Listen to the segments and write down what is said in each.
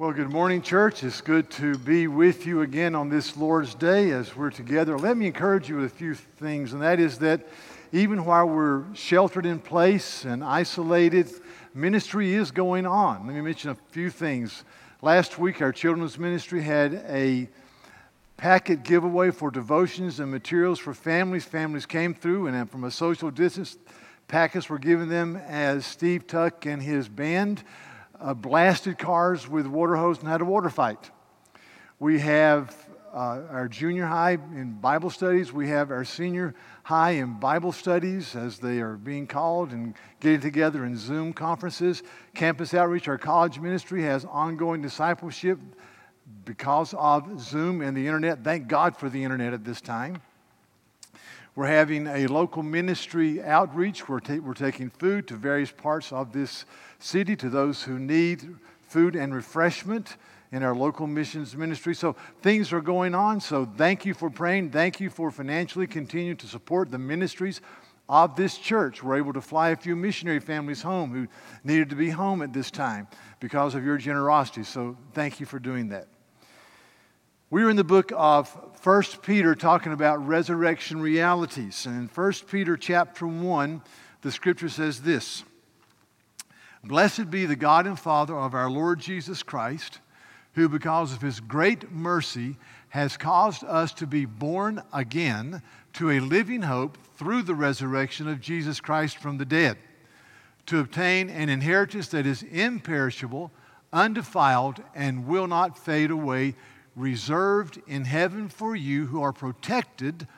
Well, good morning, church. It's good to be with you again on this Lord's Day as we're together. Let me encourage you with a few things, and that is that even while we're sheltered in place and isolated, ministry is going on. Let me mention a few things. Last week, our children's ministry had a packet giveaway for devotions and materials for families. Families came through, and from a social distance, packets were given them as Steve Tuck and his band uh, blasted cars with water hose and had a water fight. We have uh, our junior high in Bible studies. We have our senior high in Bible studies as they are being called and getting together in Zoom conferences. Campus Outreach, our college ministry, has ongoing discipleship because of Zoom and the internet. Thank God for the internet at this time. We're having a local ministry outreach. We're, ta- we're taking food to various parts of this city to those who need food and refreshment in our local missions ministry. So things are going on. So thank you for praying. Thank you for financially continuing to support the ministries of this church. We're able to fly a few missionary families home who needed to be home at this time because of your generosity. So thank you for doing that. We are in the book of 1 Peter talking about resurrection realities. And in 1 Peter chapter 1, the scripture says this Blessed be the God and Father of our Lord Jesus Christ, who, because of his great mercy, has caused us to be born again to a living hope through the resurrection of Jesus Christ from the dead, to obtain an inheritance that is imperishable, undefiled, and will not fade away reserved in heaven for you who are protected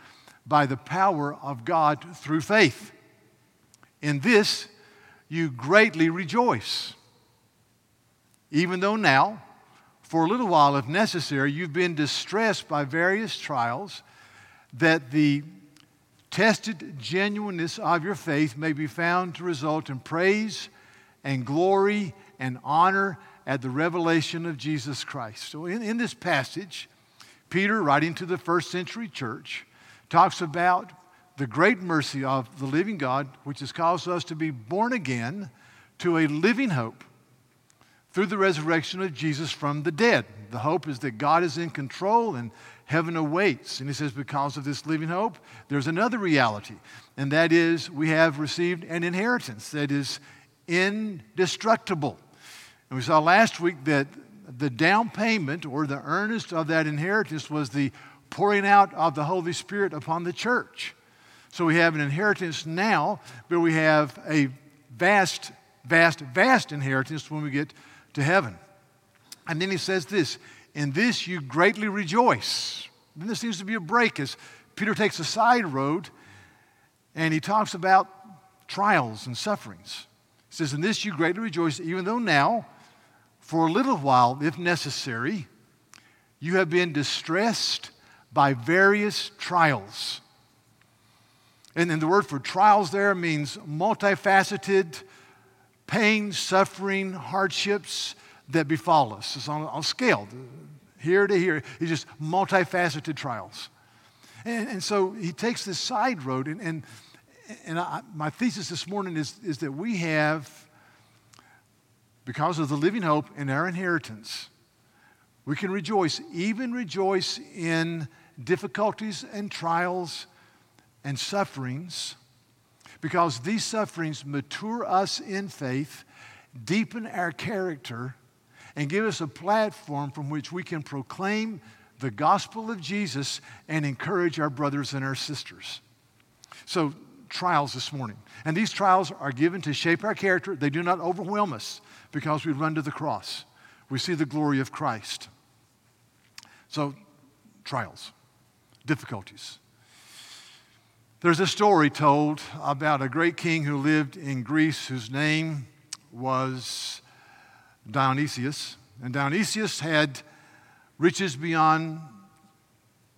by the power of God through faith. In this you greatly rejoice. Even though now, for a little while, if necessary, you've been distressed by various trials, that the tested genuineness of your faith may be found to result in praise and glory and honor at the revelation of Jesus Christ. So, in, in this passage, Peter, writing to the first century church, talks about the great mercy of the living God, which has caused us to be born again to a living hope through the resurrection of Jesus from the dead. The hope is that God is in control and heaven awaits. And he says, because of this living hope, there's another reality, and that is we have received an inheritance that is indestructible. And we saw last week that the down payment or the earnest of that inheritance was the pouring out of the Holy Spirit upon the church. So we have an inheritance now, but we have a vast, vast, vast inheritance when we get to heaven. And then he says this In this you greatly rejoice. Then there seems to be a break as Peter takes a side road and he talks about trials and sufferings. He says, In this you greatly rejoice, even though now, for a little while, if necessary, you have been distressed by various trials. And, and the word for trials there means multifaceted pain, suffering, hardships that befall us. It's on, a scale, here to here. It's just multifaceted trials. And, and so he takes this side road, and, and, and I, my thesis this morning is, is that we have because of the living hope in our inheritance, we can rejoice, even rejoice in difficulties and trials and sufferings, because these sufferings mature us in faith, deepen our character, and give us a platform from which we can proclaim the gospel of Jesus and encourage our brothers and our sisters. So, trials this morning. And these trials are given to shape our character, they do not overwhelm us because we run to the cross. We see the glory of Christ. So, trials, difficulties. There's a story told about a great king who lived in Greece whose name was Dionysius. And Dionysius had riches beyond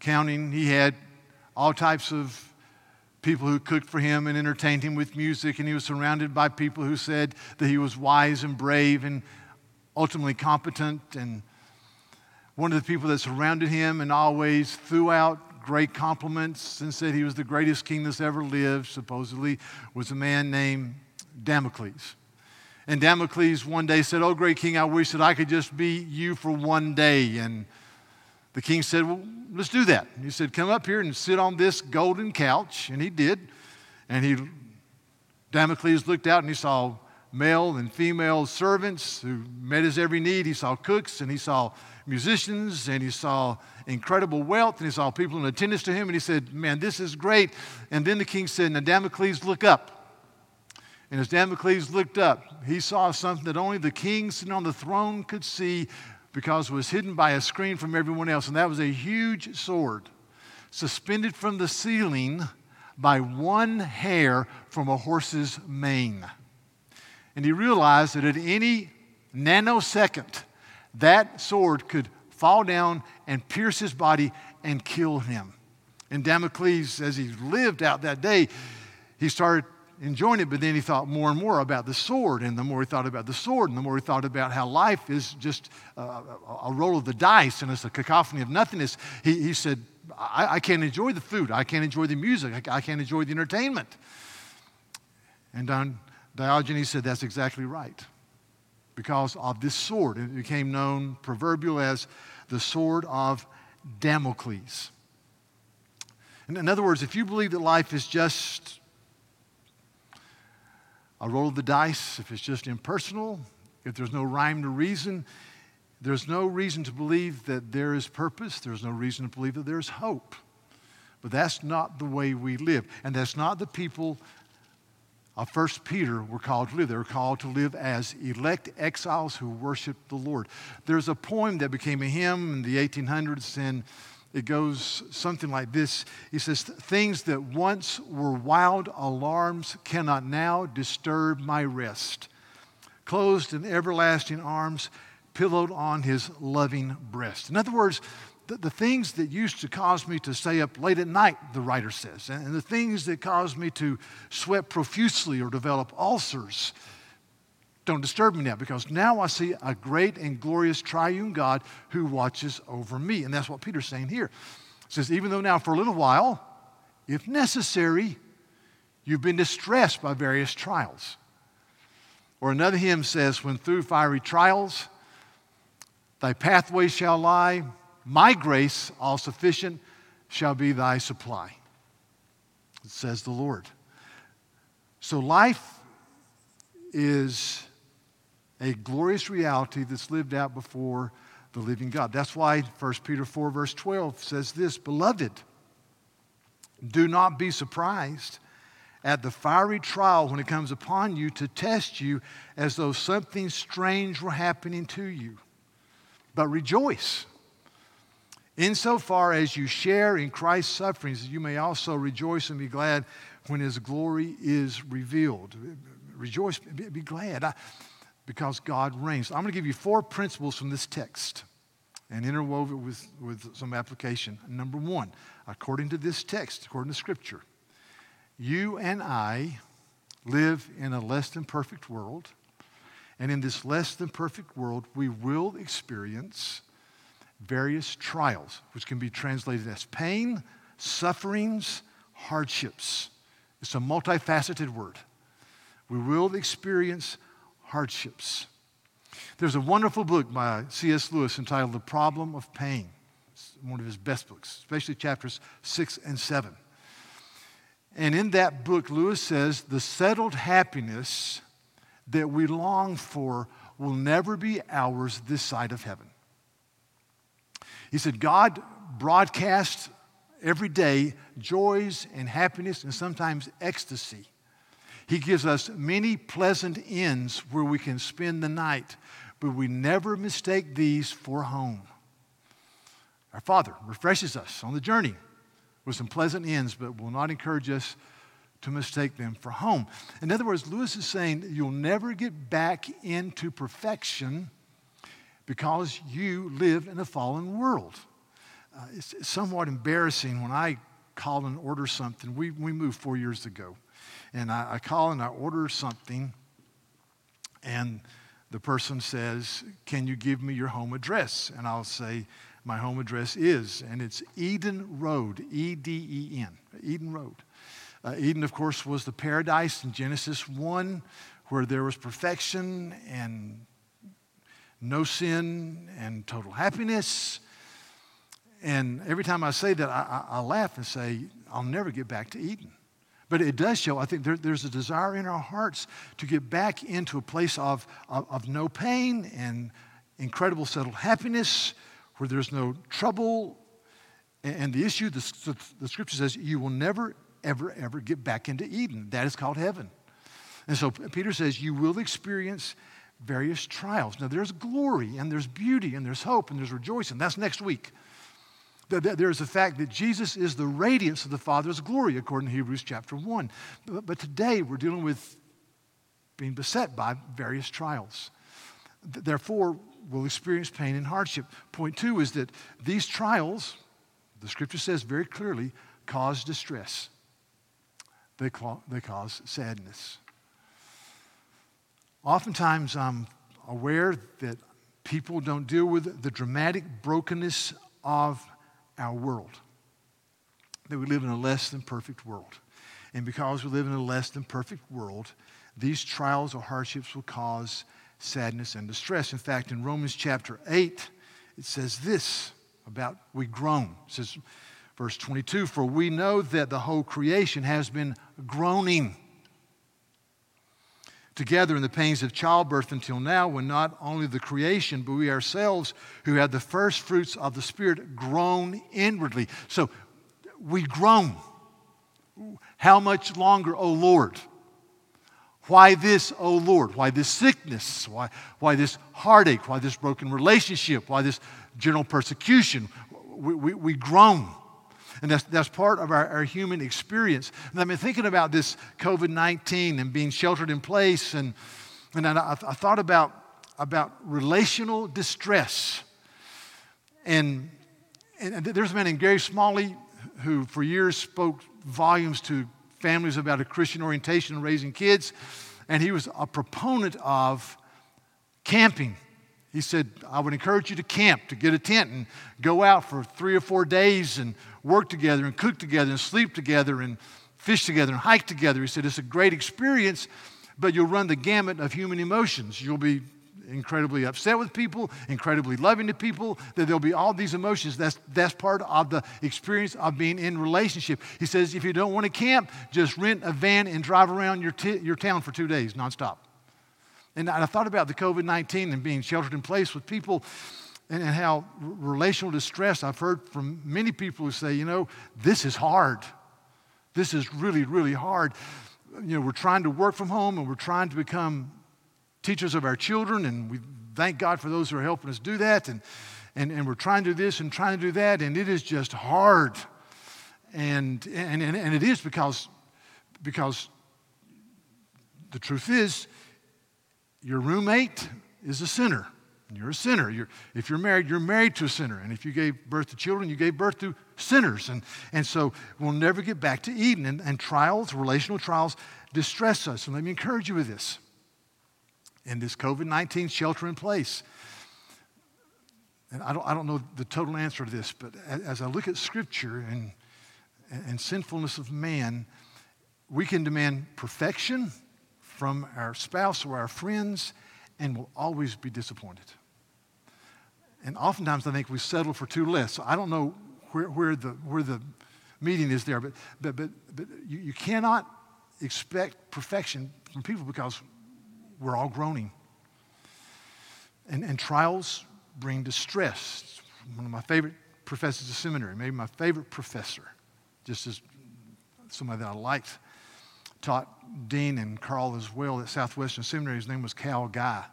counting. He had all types of people who cooked for him and entertained him with music, and he was surrounded by people who said that he was wise and brave and ultimately competent. And one of the people that surrounded him and always threw out great compliments and said he was the greatest king that's ever lived, supposedly, was a man named Damocles. And Damocles one day said, Oh, great king, I wish that I could just be you for one day. And the king said, Well, let's do that. He said, Come up here and sit on this golden couch. And he did. And he, Damocles looked out and he saw male and female servants who met his every need. He saw cooks and he saw musicians and he saw incredible wealth and he saw people in attendance to him. And he said, Man, this is great. And then the king said, Now, Damocles, look up. And as Damocles looked up, he saw something that only the king sitting on the throne could see because it was hidden by a screen from everyone else. And that was a huge sword suspended from the ceiling by one hair from a horse's mane. And he realized that at any nanosecond, that sword could fall down and pierce his body and kill him. And Damocles, as he lived out that day, he started enjoying it, but then he thought more and more about the sword. And the more he thought about the sword, and the more he thought about how life is just uh, a, a roll of the dice and it's a cacophony of nothingness, he, he said, I, I, can't enjoy the food. I can't enjoy the music. I, I can't enjoy the entertainment. And Don, Diogenes said, That's exactly right. Because of this sword. It became known proverbial as the sword of Damocles. in other words, if you believe that life is just a roll the dice, if it's just impersonal, if there's no rhyme or reason, there's no reason to believe that there is purpose. There's no reason to believe that there's hope. But that's not the way we live. And that's not the people of First Peter were called to live. They were called to live as elect exiles who worship the Lord. There's a poem that became a hymn in the 1800s, and it goes something like this He says, Things that once were wild alarms cannot now disturb my rest. Closed in everlasting arms, pillowed on his loving breast. In other words, the, the, things that used to cause me to stay up late at night, the writer says, and, and the things that caused me to sweat profusely or develop ulcers, don't disturb me now because now I see a great and glorious triune God who watches over me. And that's what Peter's saying here. He says, even though now for a little while, if necessary, you've been distressed by various trials. Or another hymn says, when through fiery trials, thy pathway shall lie, my grace, all sufficient, shall be thy supply. It says the Lord. So life is a glorious reality that's lived out before the living God. That's why 1 Peter 4, verse 12 says this Beloved, do not be surprised at the fiery trial when it comes upon you to test you as though something strange were happening to you. But rejoice. Insofar as you share in Christ's sufferings, you may also rejoice and be glad when his glory is revealed. Rejoice, be, glad. I, because God reigns. I'm going to give you four principles from this text and interwove it with, with some application. Number one, according to this text, according to Scripture, you and I live in a less than perfect world. And in this less than perfect world, we will experience various trials, which can be translated as pain, sufferings, hardships. It's a multifaceted word. We will experience hardships. There's a wonderful book by C.S. Lewis entitled The Problem of Pain. It's one of his best books, especially chapters six and seven. And in that book, Lewis says the settled happiness that we long for will never be ours this side of heaven. He said, God broadcasts every day joys and happiness and sometimes ecstasy. He gives us many pleasant inns where we can spend the night, but we never mistake these for home. Our Father refreshes us on the journey with some pleasant inns, but will not encourage us to mistake them for home. In other words, Lewis is saying you'll never get back into perfection because you live in a fallen world. Uh, it's somewhat embarrassing when I call and order something. We, we moved four years ago and I, I call and I order something, and the person says, Can you give me your home address? And I'll say, My home address is, and it's Eden Road, E D E N, Eden Road. Uh, Eden, of course, was the paradise in Genesis 1 where there was perfection and no sin and total happiness. And every time I say that, I, I, I laugh and say, I'll never get back to Eden. But it does show, I think there, there's a desire in our hearts to get back into a place of, of, of no pain and incredible settled happiness where there's no trouble. And, and the issue, the, the scripture says, you will never, ever, ever get back into Eden. That is called heaven. And so Peter says, you will experience various trials. Now, there's glory and there's beauty and there's hope and there's rejoicing. That's next week. There's the fact that Jesus is the radiance of the Father's glory, according to Hebrews chapter 1. But today we're dealing with being beset by various trials. Therefore, we'll experience pain and hardship. Point two is that these trials, the scripture says very clearly, cause distress, they, they cause sadness. Oftentimes, I'm aware that people don't deal with the dramatic brokenness of our world. That we live in a less than perfect world. And because we live in a less than perfect world, these trials or hardships will cause sadness and distress. In fact, in Romans chapter 8, it says this about we groan. It says, verse 22 For we know that the whole creation has been groaning together in the pains of childbirth until now, when not only the creation, but we ourselves who had the first fruits of the Spirit groan inwardly. So we groan. How much longer, O Lord? Why this, O Lord? Why this sickness? Why, why this heartache? Why this broken relationship? Why this general persecution? We, we, we groan. And that's, that's part of our, our human experience. And I've been thinking about this COVID 19 and being sheltered in place. And, and I, I thought about, about relational distress. And, and there's a man named Gary Smalley who, for years, spoke volumes to families about a Christian orientation and raising kids. And he was a proponent of camping. He said, I would encourage you to camp, to get a tent and go out for three or four days and work together and cook together and sleep together and fish together and hike together. He said, It's a great experience, but you'll run the gamut of human emotions. You'll be incredibly upset with people, incredibly loving to people, that there'll be all these emotions. That's, that's part of the experience of being in relationship. He says, if you don't want to camp, just rent a van and drive around your, t- your town for two days nonstop. And I thought about the COVID 19 and being sheltered in place with people and, and how relational distress, I've heard from many people who say, you know, this is hard. This is really, really hard. You know, we're trying to work from home and we're trying to become teachers of our children, and we thank God for those who are helping us do that. And, and, and we're trying to do this and trying to do that, and it is just hard. And, and, and, and it is because, because the truth is, your roommate is a sinner. You're a sinner. You're, if you're married, you're married to a sinner. And if you gave birth to children, you gave birth to sinners. And, and so we'll never get back to Eden. And, and trials, relational trials, distress us. And let me encourage you with this. In this COVID 19 shelter in place, and I don't, I don't know the total answer to this, but as I look at Scripture and, and sinfulness of man, we can demand perfection from our spouse or our friends and will always be disappointed. And oftentimes I think we settle for too less. So I don't know where, where, the, where the meeting is there, but, but, but, but you, you cannot expect perfection from people because we're all groaning. And, and trials bring distress. One of my favorite professors of seminary, maybe my favorite professor, just as somebody that I liked, taught Dean and Carl as well at Southwestern Seminary. His name was Cal Guy.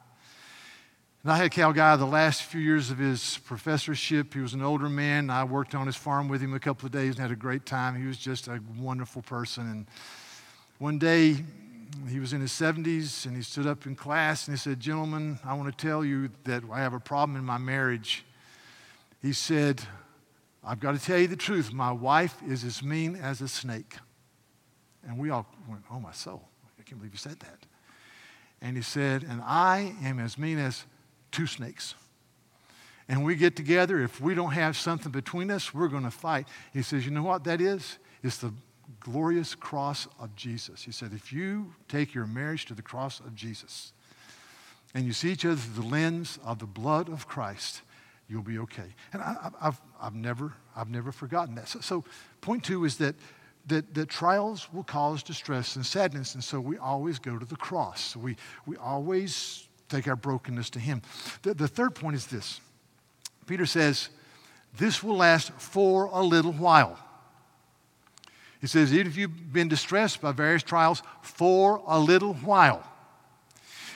And I had Cal Guy the last few years of his professorship. He was an older man. I worked on his farm with him a couple of days and had a great time. He was just a wonderful person. And one day, he was in his 70s and he stood up in class and he said, Gentlemen, I want to tell you that I have a problem in my marriage. He said, I've got to tell you the truth. My wife is as mean as a snake. And we all went, Oh, my soul. I can't believe you said that. And he said, And I am as mean as two snakes. And we get together, if we don't have something between us, we're going to fight. He says, You know what that is? It's the glorious cross of Jesus. He said, if you take your marriage to the cross of Jesus and you see each other through the lens of the blood of Christ, you'll be okay. And I, have I've, never, I've never forgotten that. So, so, point two is that, that, that trials will cause distress and sadness, and so we always go to the cross. We, we always take our brokenness to Him. The, the third point is this Peter says, This will last for a little while. He says, even if you've been distressed by various trials for a little while.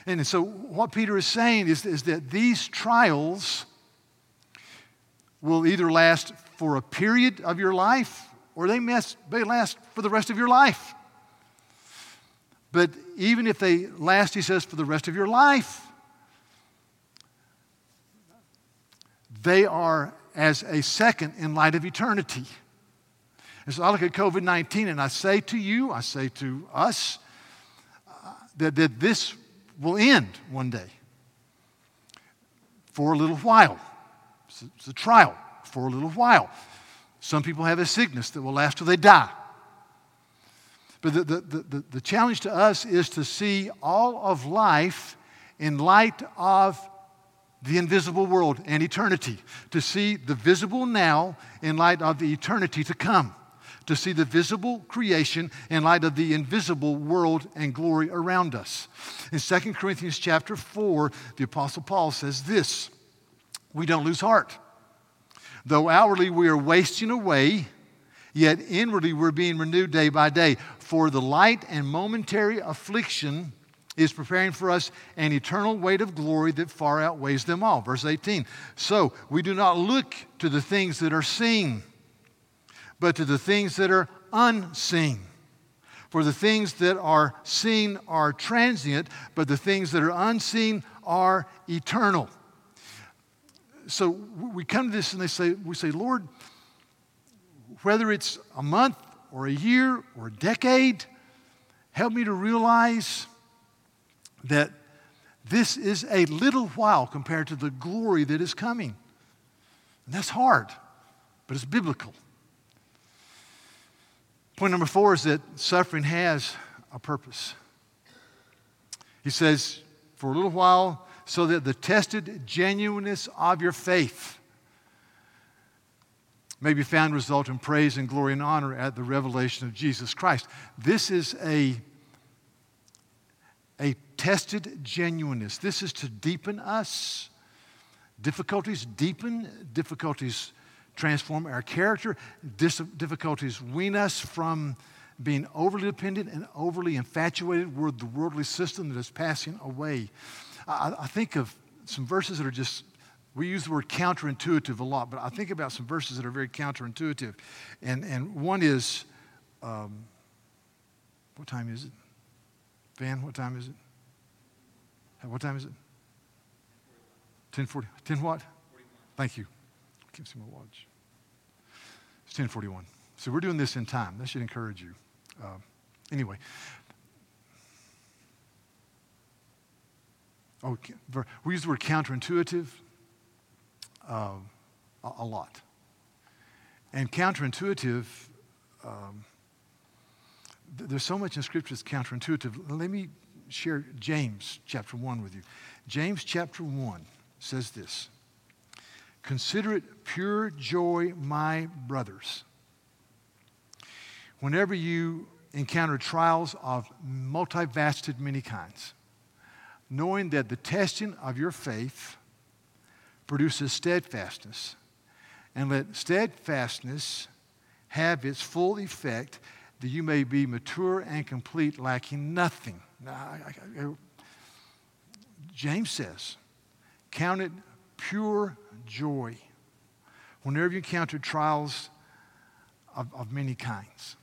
And so, what Peter is saying is, is that these trials will either last for a period of your life or they may last for the rest of your life. But even if they last, he says, for the rest of your life, they are as a second in light of eternity. And so I look at COVID 19 and I say to you, I say to us, uh, that, that this will end one day for a little while. It's a, it's a trial for a little while. Some people have a sickness that will last till they die. But the, the, the, the challenge to us is to see all of life in light of the invisible world and eternity, to see the visible now in light of the eternity to come, to see the visible creation in light of the invisible world and glory around us. In 2 Corinthians chapter 4, the Apostle Paul says this We don't lose heart. Though outwardly we are wasting away, yet inwardly we're being renewed day by day. For the light and momentary affliction is preparing for us an eternal weight of glory that far outweighs them all. Verse 18. So we do not look to the things that are seen, but to the things that are unseen. For the things that are seen are transient, but the things that are unseen are eternal so we come to this and they say, we say, Lord, whether it's a month or a year or a decade, help me to realize that this is a little while compared to the glory that is coming. And that's hard, but it's biblical. Point number four is that suffering has a purpose. He says, for a little while, so that the tested genuineness of your faith may be found result in praise and glory and honor at the revelation of Jesus Christ. This is a, a tested genuineness. This is to deepen us. Difficulties deepen, difficulties transform our character, Dis- difficulties wean us from being overly dependent and overly infatuated with the worldly system that is passing away. I, I think of some verses that are just we use the word counterintuitive a lot, but I think about some verses that are very counterintuitive. And, and one is, um, what time is it? Van, what time is it? What time is it? 1040. 10 what? 41. Thank you. I can't see my watch. It's 1041. So we're doing this in time. That should encourage you. Uh, anyway, oh, we use the word counterintuitive uh, a, lot. And counterintuitive, um, th- there's so much in Scripture that's counterintuitive. Let me share James chapter 1 with you. James chapter 1 says this Consider it pure joy, my brothers, whenever you encounter trials of multifaceted many kinds knowing that the testing of your faith produces steadfastness. And let steadfastness have its full effect, that you may be mature and complete, lacking nothing. Now, I, I, I, James says, Count it pure joy whenever you encounter trials of, of many kinds.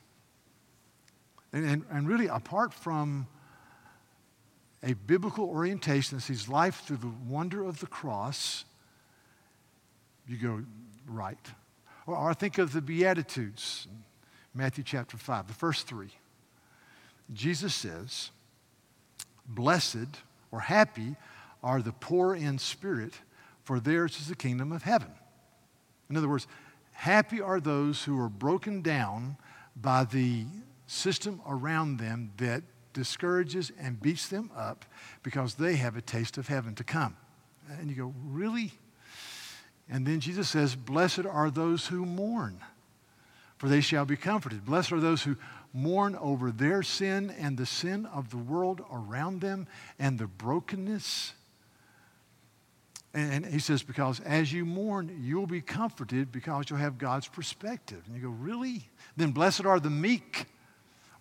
And, and, and really, apart from a biblical orientation that sees life through the wonder of the cross, you go right. Or, or think of the Beatitudes, Matthew chapter 5, the first three. Jesus says, Blessed or happy are the poor in spirit, for theirs is the kingdom of heaven. In other words, happy are those who are broken down by the system around them that discourages and beats them up because they have a taste of heaven to come. And you go, Really? And then Jesus says, Blessed are those who mourn, for they shall be comforted. Blessed are those who mourn over their sin and the sin of the world around them and the brokenness. And he says, because as you mourn, you'll be comforted because you'll have God's perspective. And you go, really? Then blessed are the meek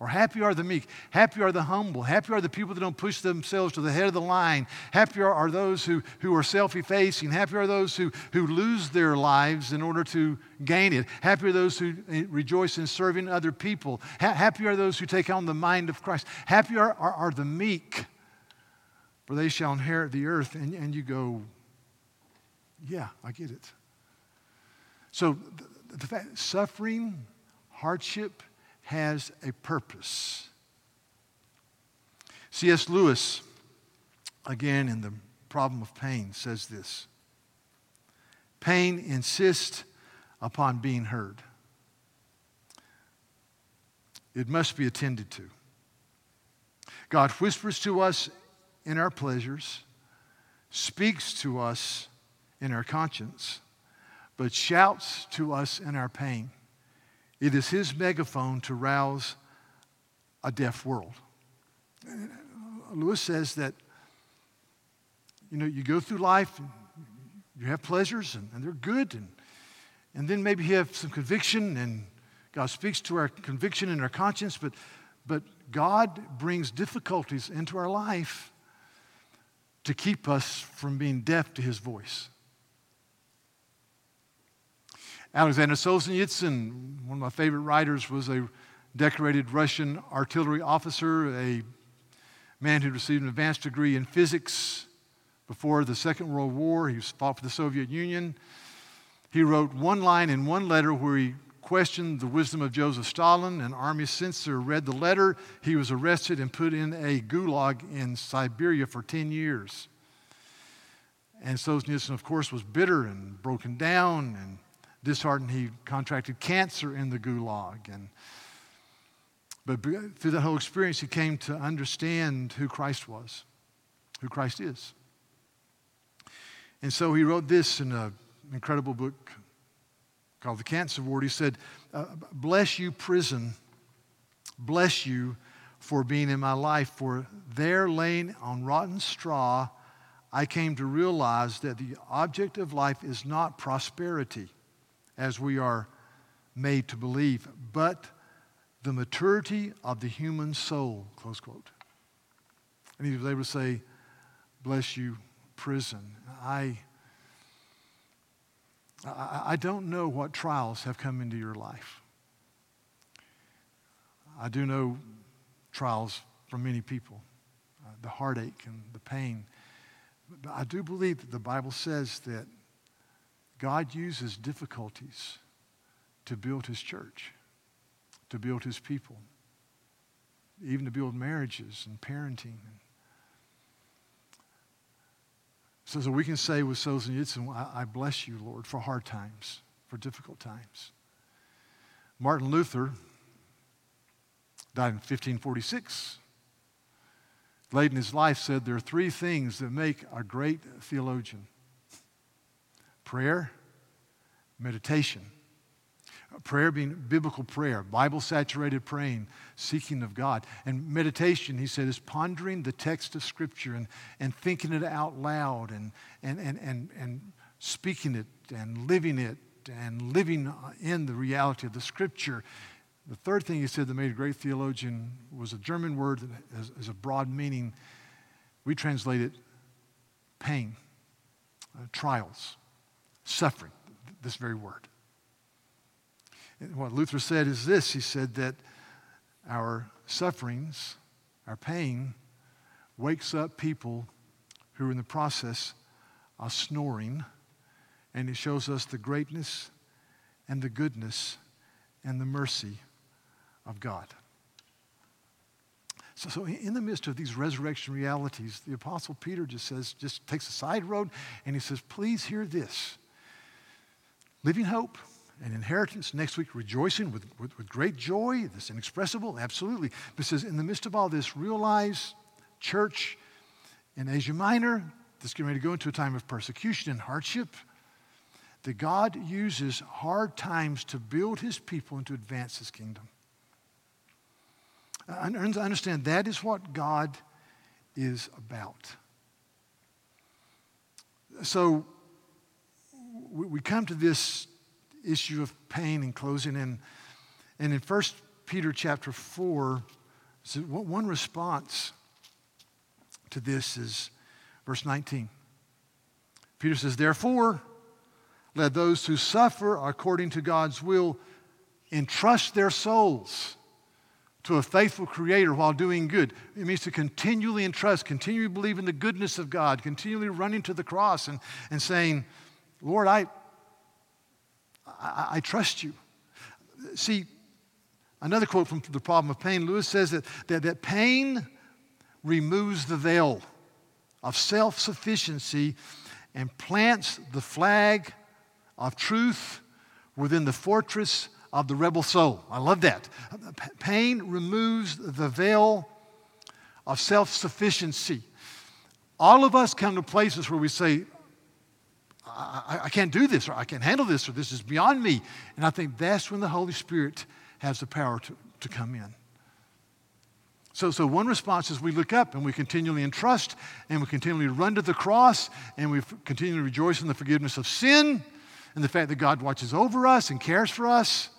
or happy are the meek. Happy are the humble. Happy are the people that don't push themselves to the head of the line. Happy are, are those who, who are self effacing. Happy are those who, who lose their lives in order to gain it. Happy are those who eh, rejoice in serving other people. Ha- happy are those who take on the mind of Christ. Happy are, are, are the meek, for they shall inherit the earth. And, and you go, yeah, I get it. So the, the fact, suffering, hardship, has a purpose. C.S. Lewis, again in The Problem of Pain, says this Pain insists upon being heard, it must be attended to. God whispers to us in our pleasures, speaks to us in our conscience, but shouts to us in our pain. It is his megaphone to rouse a deaf world. Lewis says that, you know, you go through life, you have pleasures, and, and they're good, and, and then maybe you have some conviction, and God speaks to our conviction and our conscience, but, but God brings difficulties into our life to keep us from being deaf to his voice. Alexander Solzhenitsyn, one of my favorite writers, was a decorated Russian artillery officer, a man who received an advanced degree in physics before the Second World War. He fought for the Soviet Union. He wrote one line in one letter where he questioned the wisdom of Joseph Stalin. An army censor read the letter. He was arrested and put in a gulag in Siberia for 10 years. And Solzhenitsyn, of course, was bitter and broken down and disheartened. He contracted cancer in the gulag. And, but through that whole experience, he came to understand who Christ was, who Christ is. And so he wrote this in an incredible book called The Cancer Ward. He said, uh, Bless you, prison. Bless you for being in my life. For there, laying on rotten straw, I came to realize that the object of life is not prosperity as we are made to believe, but the maturity of the human soul, close quote. And he was able to say, Bless you, prison. I, I, I don't know what trials have come into your life. I do know trials from many people, uh, the heartache and the pain. But I do believe that the Bible says that God uses difficulties to build his church, to build his people, even to build marriages and parenting. So, so we can say with Solzhenitsyn, I, I bless you, Lord, for hard times, for difficult times. Martin Luther died in 1546. Late in his life, said there are three things that make a great theologian prayer, meditation. Prayer being biblical prayer, Bible saturated praying, seeking of God. And meditation, he said, is pondering the text of Scripture and, and thinking it out loud and, and, and, and, and speaking it and living it and living in the reality of the Scripture. The third thing he said that made a great theologian was a German word that has, has a broad meaning. We translate it pain, uh, trials suffering, this very word. And what Luther said is this he said that our sufferings, our pain, wakes up people who are in the process of snoring, and it shows us the greatness and the goodness and the mercy of God. So, so, in the midst of these resurrection realities, the Apostle Peter just says, just takes a side road and he says, please hear this. Living hope and inheritance. Next week, rejoicing with, with, with great joy, this inexpressible, absolutely. But says, in the midst of all this, realize, church in Asia Minor, that's getting ready to go into a time of persecution and hardship, that God uses hard times to build his people and to advance his kingdom. I understand that is what God is about. So we come to this issue of pain and closing in. And in 1 Peter chapter 4, one response to this is verse 19. Peter says, Therefore, let those who suffer according to God's will entrust their souls to a faithful creator while doing good. It means to continually entrust, continually believe in the goodness of God, continually running to the cross and, and saying, Lord, I, I, I trust you. See, another quote from The Problem of Pain Lewis says that, that, that pain removes the veil of self sufficiency and plants the flag of truth within the fortress of the rebel soul. I love that. Pain removes the veil of self sufficiency. All of us come to places where we say, I, I, can't do this, or I can't handle this, or this is beyond me. And I think that's when the Holy Spirit has the power to, to come in. So, so one response is we look up and we continually entrust and we continually run to the cross and we continually rejoice in the forgiveness of sin and the fact that God watches over us and cares for us.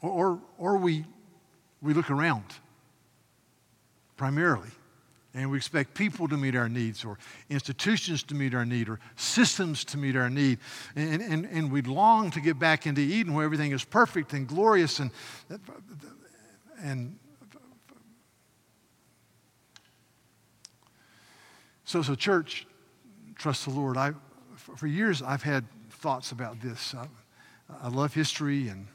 Or, or, or we, we look around primarily and we expect people to meet our needs or institutions to meet our need or systems to meet our need. And, and, and we long to get back into Eden where everything is perfect and glorious and, and so, so church, trust the Lord. I, for years, I've had thoughts about this. I, I love history, and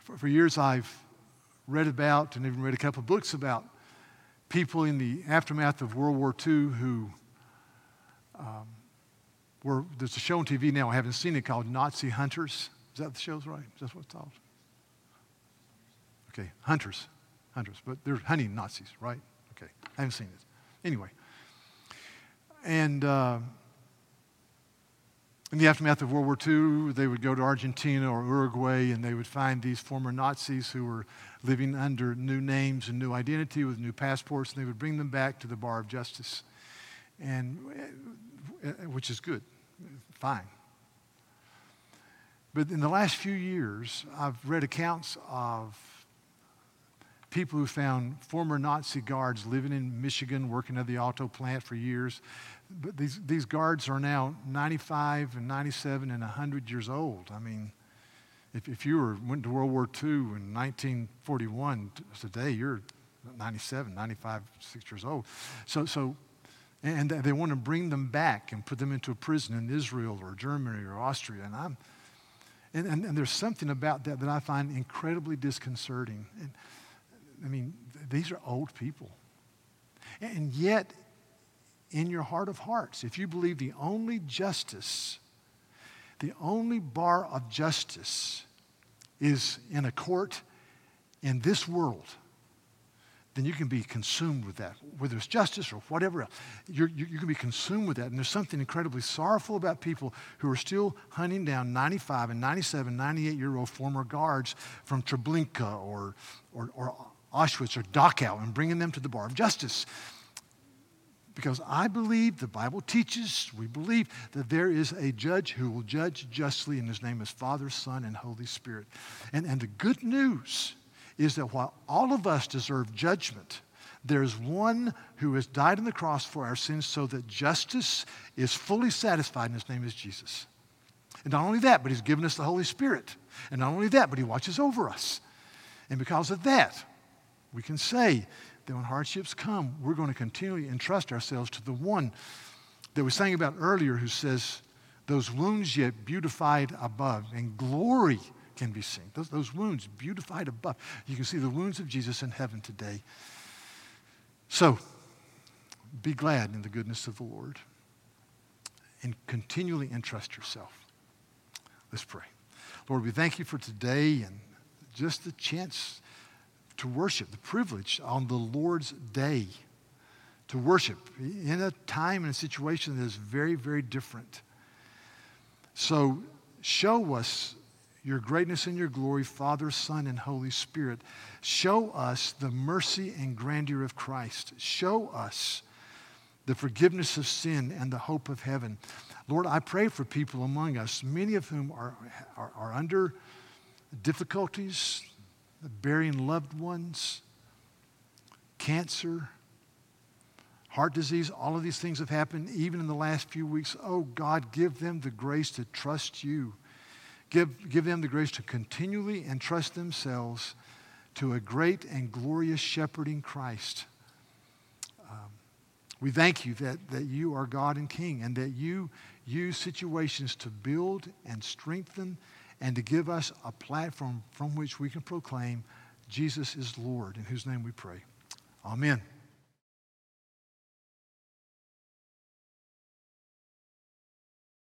for, for years, I've read about and even read a couple books about people in the aftermath of World War II who um, were, there's a show on TV now, I haven't seen it, called Nazi Hunters. Is that the show's right? Is that what it's called? Okay, hunters. Hunters. But they're hunting Nazis, right? Okay, I haven't seen it. Anyway. And uh, in the aftermath of World War II, they would go to Argentina or Uruguay and they would find these former Nazis who were living under new names and new identity with new passports, and they would bring them back to the bar of justice, and, uh, which is good, fine. But in the last few years, I've read accounts of people who found former Nazi guards living in Michigan, working at the auto plant for years. But these, these guards are now 95 and 97 and 100 years old. I mean, if, if you were, went to World War II in 1941, today you're 97, 95, 6 years old. So, so and they want to bring them back and put them into a prison in Israel or Germany or Austria. And, I'm, and, and, and there's something about that that I find incredibly disconcerting. And, I mean, these are old people. And yet, in your heart of hearts, if you believe the only justice, the only bar of justice is in a court in this world, then you can be consumed with that, whether it's justice or whatever else. You're, you, you can be consumed with that. And there's something incredibly sorrowful about people who are still hunting down 95 and 97, 98 year old former guards from Treblinka or, or, or Auschwitz or Dachau and bringing them to the bar of justice. Because I believe, the Bible teaches, we believe that there is a judge who will judge justly, and his name is Father, Son, and Holy Spirit. And, and the good news is that while all of us deserve judgment, there's one who has died on the cross for our sins so that justice is fully satisfied, and his name is Jesus. And not only that, but he's given us the Holy Spirit. And not only that, but he watches over us. And because of that, we can say that when hardships come, we're going to continually entrust ourselves to the one that we sang about earlier who says, Those wounds yet beautified above, and glory can be seen. Those, those wounds beautified above. You can see the wounds of Jesus in heaven today. So, be glad in the goodness of the Lord. and continually entrust yourself. Let's pray. Lord, we thank you for today and just the chance to worship, the privilege on the Lord's day to worship in a time and a situation that is very, very different. So show us your greatness and your glory, Father, Son, and Holy Spirit. Show us the mercy and grandeur of Christ. Show us the forgiveness of sin and the hope of heaven. Lord, I pray for people among us, many of whom are, are, are under difficulties, burying loved ones, cancer, heart disease, all of these things have happened even in the last few weeks. Oh, God, give them the grace to trust you. Give, give them the grace to continually entrust themselves to a great and glorious shepherding Christ. Um, we thank you that, that you are God and King and that you use situations to build and strengthen and to give us a platform from which we can proclaim Jesus is Lord, in whose name we pray. Amen.